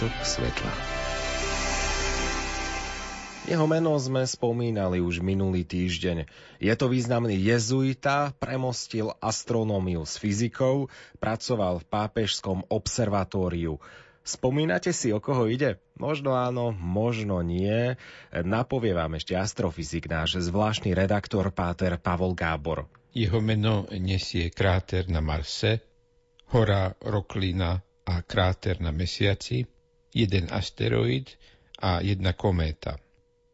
Príbytok svetla. Jeho meno sme spomínali už minulý týždeň. Je to významný jezuita, premostil astronómiu s fyzikou, pracoval v pápežskom observatóriu. Spomínate si, o koho ide? Možno áno, možno nie. Napovie vám ešte astrofyzik, náš zvláštny redaktor Páter Pavol Gábor. Jeho meno nesie kráter na Marse, hora Roklina a kráter na Mesiaci, jeden asteroid a jedna kométa.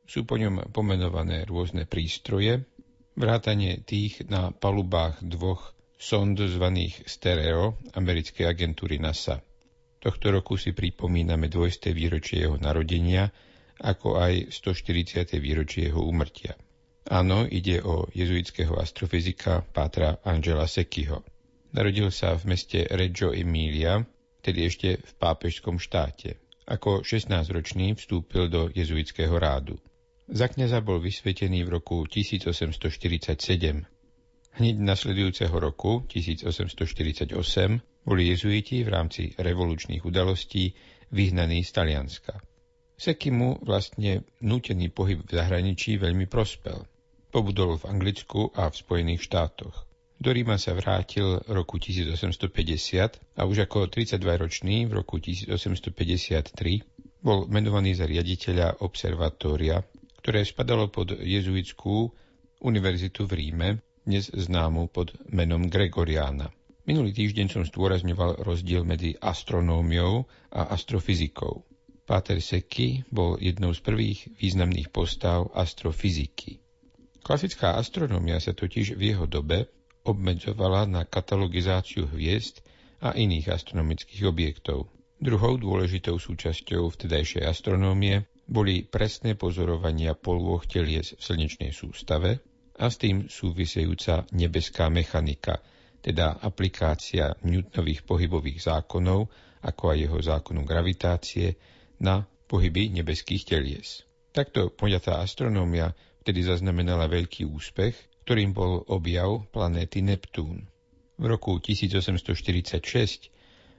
Sú po ňom pomenované rôzne prístroje, vrátanie tých na palubách dvoch sond zvaných Stereo americkej agentúry NASA. Tohto roku si pripomíname dvojsté výročie jeho narodenia, ako aj 140. výročie jeho úmrtia. Áno, ide o jezuitského astrofyzika Pátra Angela Secchiho. Narodil sa v meste Reggio Emilia, tedy ešte v pápežskom štáte. Ako 16-ročný vstúpil do jezuitského rádu. Za kniaza bol vysvetený v roku 1847. Hneď nasledujúceho roku 1848 boli jezuiti v rámci revolučných udalostí vyhnaní z Talianska. Sekimu vlastne nútený pohyb v zahraničí veľmi prospel. Pobudol v Anglicku a v Spojených štátoch. Do Ríma sa vrátil v roku 1850 a už ako 32-ročný v roku 1853 bol menovaný za riaditeľa observatória, ktoré spadalo pod jezuitskú univerzitu v Ríme, dnes známu pod menom Gregoriána. Minulý týždeň som zdôrazňoval rozdiel medzi astronómiou a astrofyzikou. Páter Secchi bol jednou z prvých významných postav astrofyziky. Klasická astronómia sa totiž v jeho dobe obmedzovala na katalogizáciu hviezd a iných astronomických objektov. Druhou dôležitou súčasťou vtedajšej astronómie boli presné pozorovania polôch telies v slnečnej sústave a s tým súvisejúca nebeská mechanika – teda aplikácia Newtonových pohybových zákonov, ako aj jeho zákonu gravitácie, na pohyby nebeských telies. Takto poňatá astronómia vtedy zaznamenala veľký úspech, ktorým bol objav planéty Neptún. V roku 1846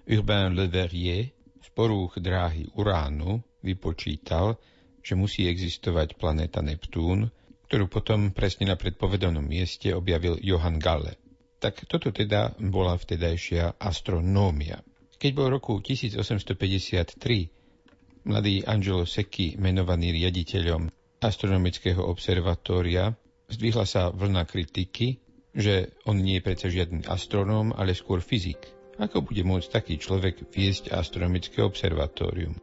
Urbain Le Verrier z porúch dráhy Uránu vypočítal, že musí existovať planéta Neptún, ktorú potom presne na predpovedanom mieste objavil Johann Galle. Tak toto teda bola vtedajšia astronómia. Keď bol roku 1853 mladý Angelo Secchi menovaný riaditeľom astronomického observatória, zdvihla sa vlna kritiky, že on nie je predsa žiadny astronóm, ale skôr fyzik. Ako bude môcť taký človek viesť astronomické observatórium?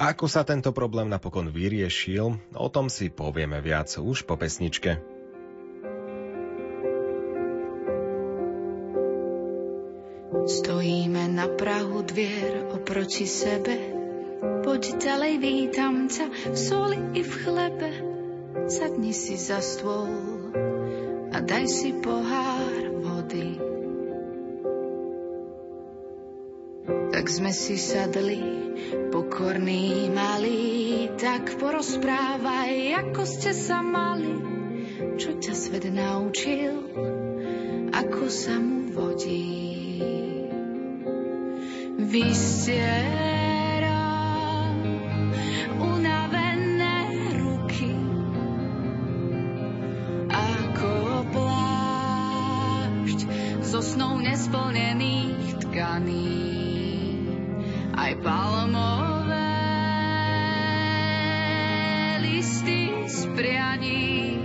A ako sa tento problém napokon vyriešil, o tom si povieme viac už po pesničke. Stojíme na prahu dvier oproti sebe. Poď ďalej, vítam ťa v soli i v chlebe. Sadni si za stôl a daj si pohár vody. Tak sme si sadli, pokorní malí, tak porozprávaj, ako ste sa mali, čo ťa svet naučil, ako sa mu vodí. Vystiera tkaní. Aj palmové listy z prianí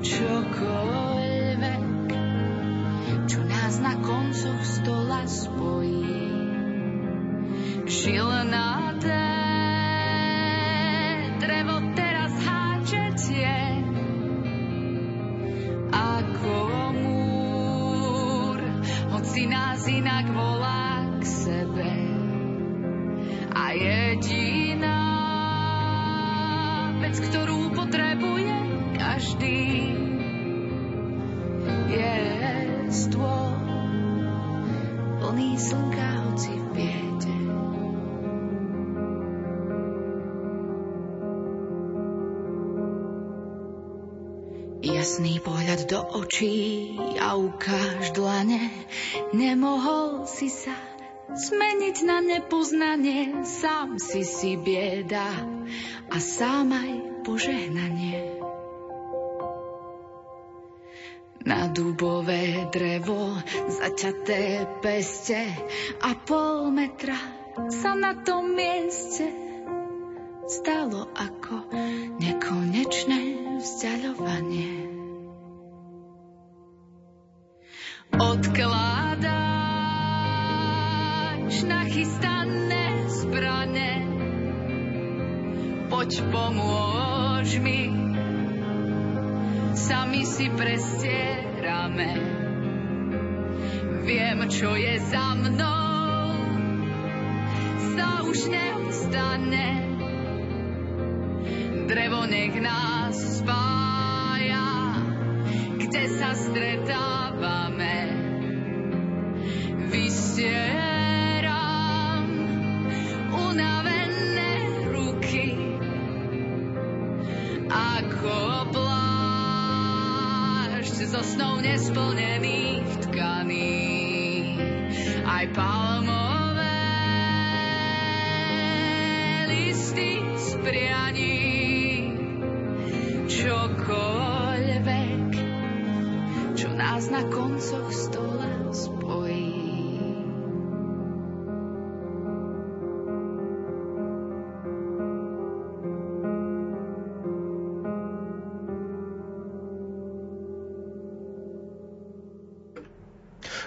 čokoľvek, hoci nás inak volá k sebe. A jediná vec, ktorú potrebuje každý, je stôl plný slnka, hoci v biede. Jasný pohľad do očí a ukáž dlane, nemohol si sa zmeniť na nepoznanie, sám si si bieda a sám aj požehnanie. Na dubové drevo zaťaté peste a pol metra sa na tom mieste stalo ako nekonečné vzdialovanie. Odkladáš nachystané zbrane, poď pomôž mi, sami si prestierame. Viem, čo je za mnou, sa už neustane. Drevo nech nás spája, kde sa stretávame. Vystieram unavené ruky, ako plášť zo snou nesplnených tkaní. Aj palmové listy z prianí, čokoľvek, čo nás na koncoch stola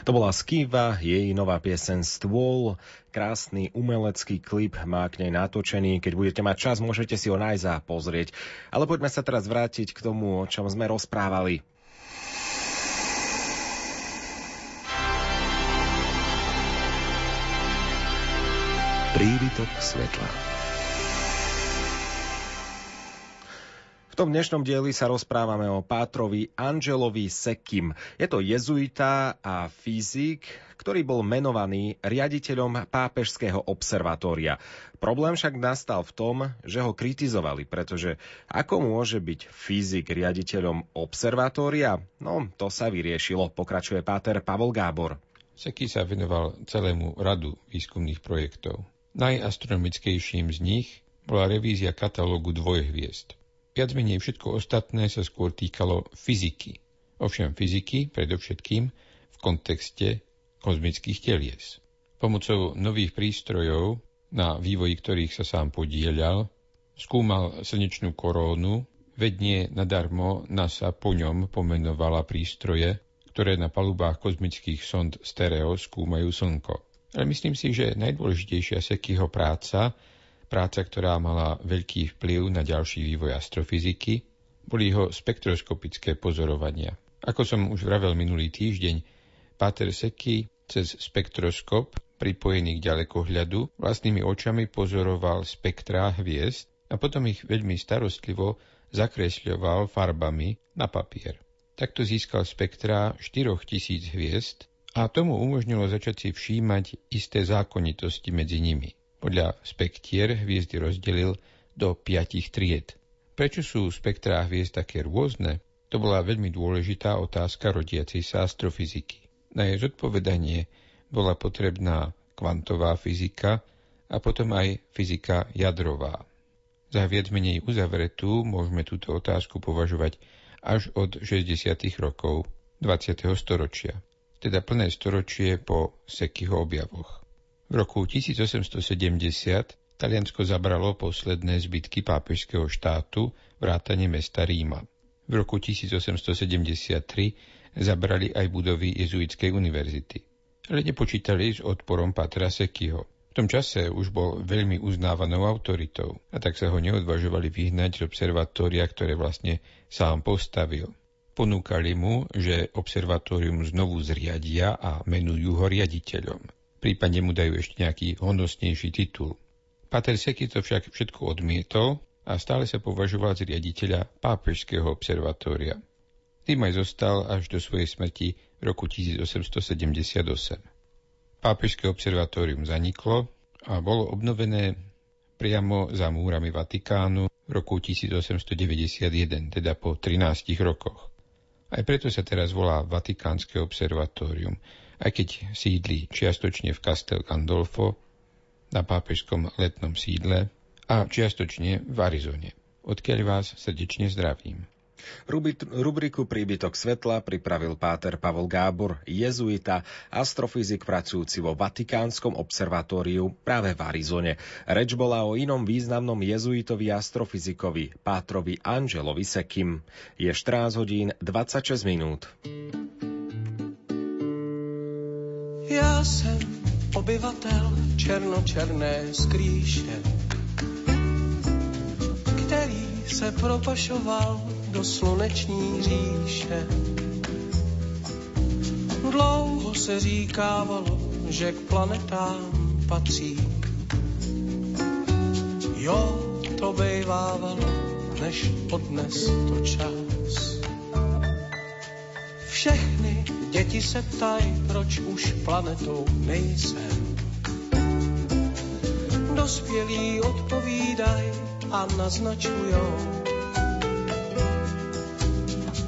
To bola Skiva, jej nová piesen Stôl. Krásny umelecký klip má k nej natočený. Keď budete mať čas, môžete si ho nájsť a pozrieť. Ale poďme sa teraz vrátiť k tomu, o čom sme rozprávali. Prívitok svetla. V tom dnešnom dieli sa rozprávame o Pátrovi Angelovi Sekim. Je to jezuita a fyzik, ktorý bol menovaný riaditeľom pápežského observatória. Problém však nastal v tom, že ho kritizovali, pretože ako môže byť fyzik riaditeľom observatória? No, to sa vyriešilo, pokračuje Páter Pavol Gábor. Seky sa venoval celému radu výskumných projektov. Najastronomickejším z nich bola revízia katalógu dvojhviezd. Viac menej všetko ostatné sa skôr týkalo fyziky. Ovšem fyziky predovšetkým v kontexte kozmických telies. Pomocou nových prístrojov, na vývoji ktorých sa sám podielal, skúmal slnečnú korónu, vednie nadarmo NASA po ňom pomenovala prístroje, ktoré na palubách kozmických sond Stereo skúmajú Slnko. Ale myslím si, že najdôležitejšia Sekyho práca práca, ktorá mala veľký vplyv na ďalší vývoj astrofyziky, boli jeho spektroskopické pozorovania. Ako som už vravel minulý týždeň, Páter Seky cez spektroskop pripojený k ďalekohľadu vlastnými očami pozoroval spektrá hviezd a potom ich veľmi starostlivo zakresľoval farbami na papier. Takto získal spektrá 4000 hviezd a tomu umožnilo začať si všímať isté zákonitosti medzi nimi. Podľa spektier hviezdy rozdelil do piatich tried. Prečo sú spektrá hviezd také rôzne? To bola veľmi dôležitá otázka rodiacej sa astrofyziky. Na jej zodpovedanie bola potrebná kvantová fyzika a potom aj fyzika jadrová. Za viac menej uzavretú môžeme túto otázku považovať až od 60. rokov 20. storočia, teda plné storočie po Sekyho objavoch. V roku 1870 Taliansko zabralo posledné zbytky pápežského štátu vrátane mesta Ríma. V roku 1873 zabrali aj budovy Jezuitskej univerzity. Ale nepočítali s odporom Patra Sekyho. V tom čase už bol veľmi uznávanou autoritou a tak sa ho neodvažovali vyhnať z observatória, ktoré vlastne sám postavil. Ponúkali mu, že observatórium znovu zriadia a menujú ho riaditeľom prípadne mu dajú ešte nejaký honosnejší titul. Pater Seky to však všetko odmietol a stále sa považoval za riaditeľa pápežského observatória. Tým aj zostal až do svojej smrti v roku 1878. Pápežské observatórium zaniklo a bolo obnovené priamo za múrami Vatikánu v roku 1891, teda po 13 rokoch. Aj preto sa teraz volá Vatikánske observatórium, aj keď sídli čiastočne v Castel Gandolfo, na pápežskom letnom sídle a čiastočne v Arizone, odkiaľ vás srdečne zdravím. Rubriku Príbytok svetla pripravil páter Pavol Gábor, jezuita, astrofyzik pracujúci vo Vatikánskom observatóriu práve v Arizone. Reč bola o inom významnom jezuitovi astrofyzikovi, pátrovi Angelovi Sekim. Je 14 hodín 26 minút. Já jsem obyvatel černočerné skrýše, který se propašoval do sluneční říše. Dlouho se říkávalo, že k planetám patří. Jo, to bejvávalo, než odnes to čas. Všechny děti se ptají, proč už planetou nejsem. Dospělí odpovídají a naznačujou,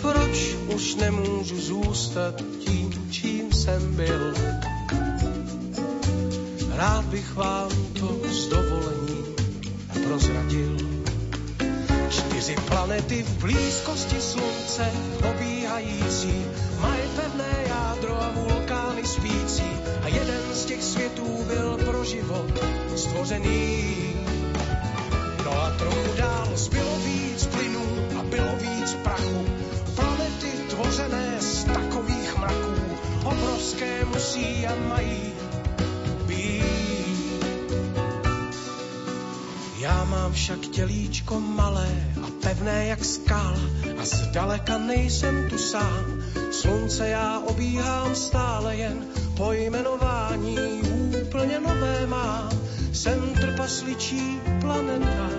proč už nemůžu zůstat tím, čím jsem byl. Rád bych vám to s dovolením prozradil. Čtyři planety v blízkosti slunce obíhající, mají pevné jádro a vulkány spící a jeden z těch světů byl pro život stvořený. No a trochu dál zbylo víc plynů a bylo víc prachu stvořené z takových mraků, obrovské musí a mají být. Já mám však tělíčko malé a pevné jak skál a zdaleka nejsem tu sám. Slunce já obíhám stále jen pojmenování úplně nové mám. Jsem trpasličí planeta,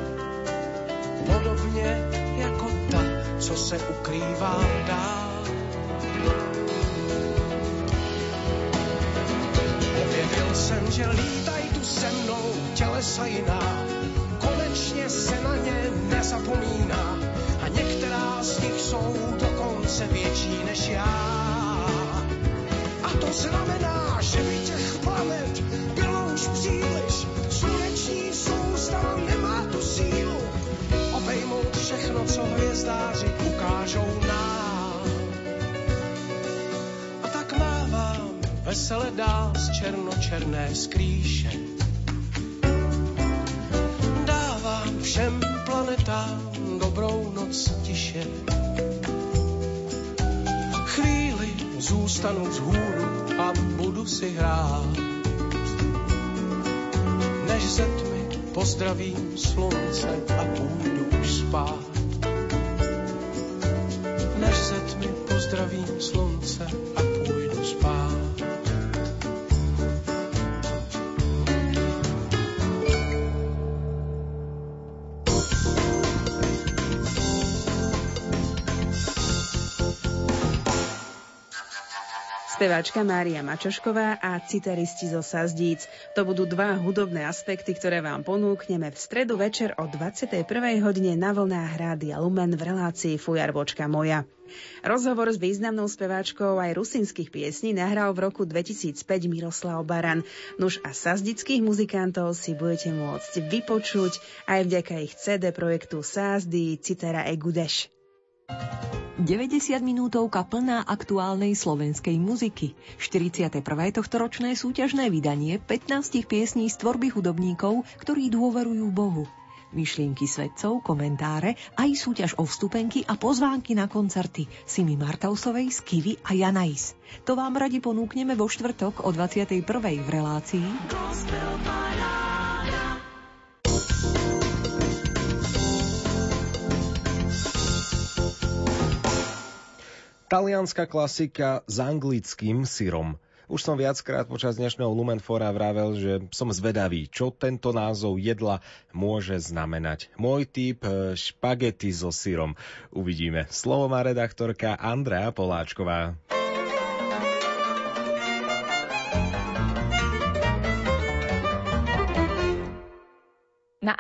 podobně jako ta, co se ukrývá dál. jsem, že lítaj tu se mnou tělesa jiná. Konečně se na ně nezapomíná jsou dokonce větší než já. A to znamená, že by těch planet bylo už příliš. Sluneční soustava nemá tu sílu obejmout všechno, co hvězdáři ukážou nám. A tak mávám vesele dál z černočerné skrýše. Dávám všem planetám dobrou noc tiše. Chvíli zůstanu vzhůru a budu si hrát. Než ze tmy pozdravím slunce a půjdu už spát. Než ze tmy pozdravím slunce a Speváčka Mária Mačošková a citaristi zo Sazdíc. To budú dva hudobné aspekty, ktoré vám ponúkneme v stredu večer o 21. hodine na vlnách Rádia Lumen v relácii Fujarbočka moja. Rozhovor s významnou speváčkou aj rusinských piesní nahral v roku 2005 Miroslav Baran. Nuž a sazdických muzikantov si budete môcť vypočuť aj vďaka ich CD projektu Sázdy Citera Egudeš. 90 minútovka plná aktuálnej slovenskej muziky. 41. tohtoročné súťažné vydanie 15 piesní z tvorby hudobníkov, ktorí dôverujú Bohu. Myšlienky svedcov, komentáre, aj súťaž o vstupenky a pozvánky na koncerty Simi Martausovej, Skivy a Janais. To vám radi ponúkneme vo štvrtok o 21. v relácii Gospel Talianská klasika s anglickým syrom. Už som viackrát počas dnešného Lumenfora vravel, že som zvedavý, čo tento názov jedla môže znamenať. Môj typ e, špagety so syrom. Uvidíme. Slovo má redaktorka Andrea Poláčková. Na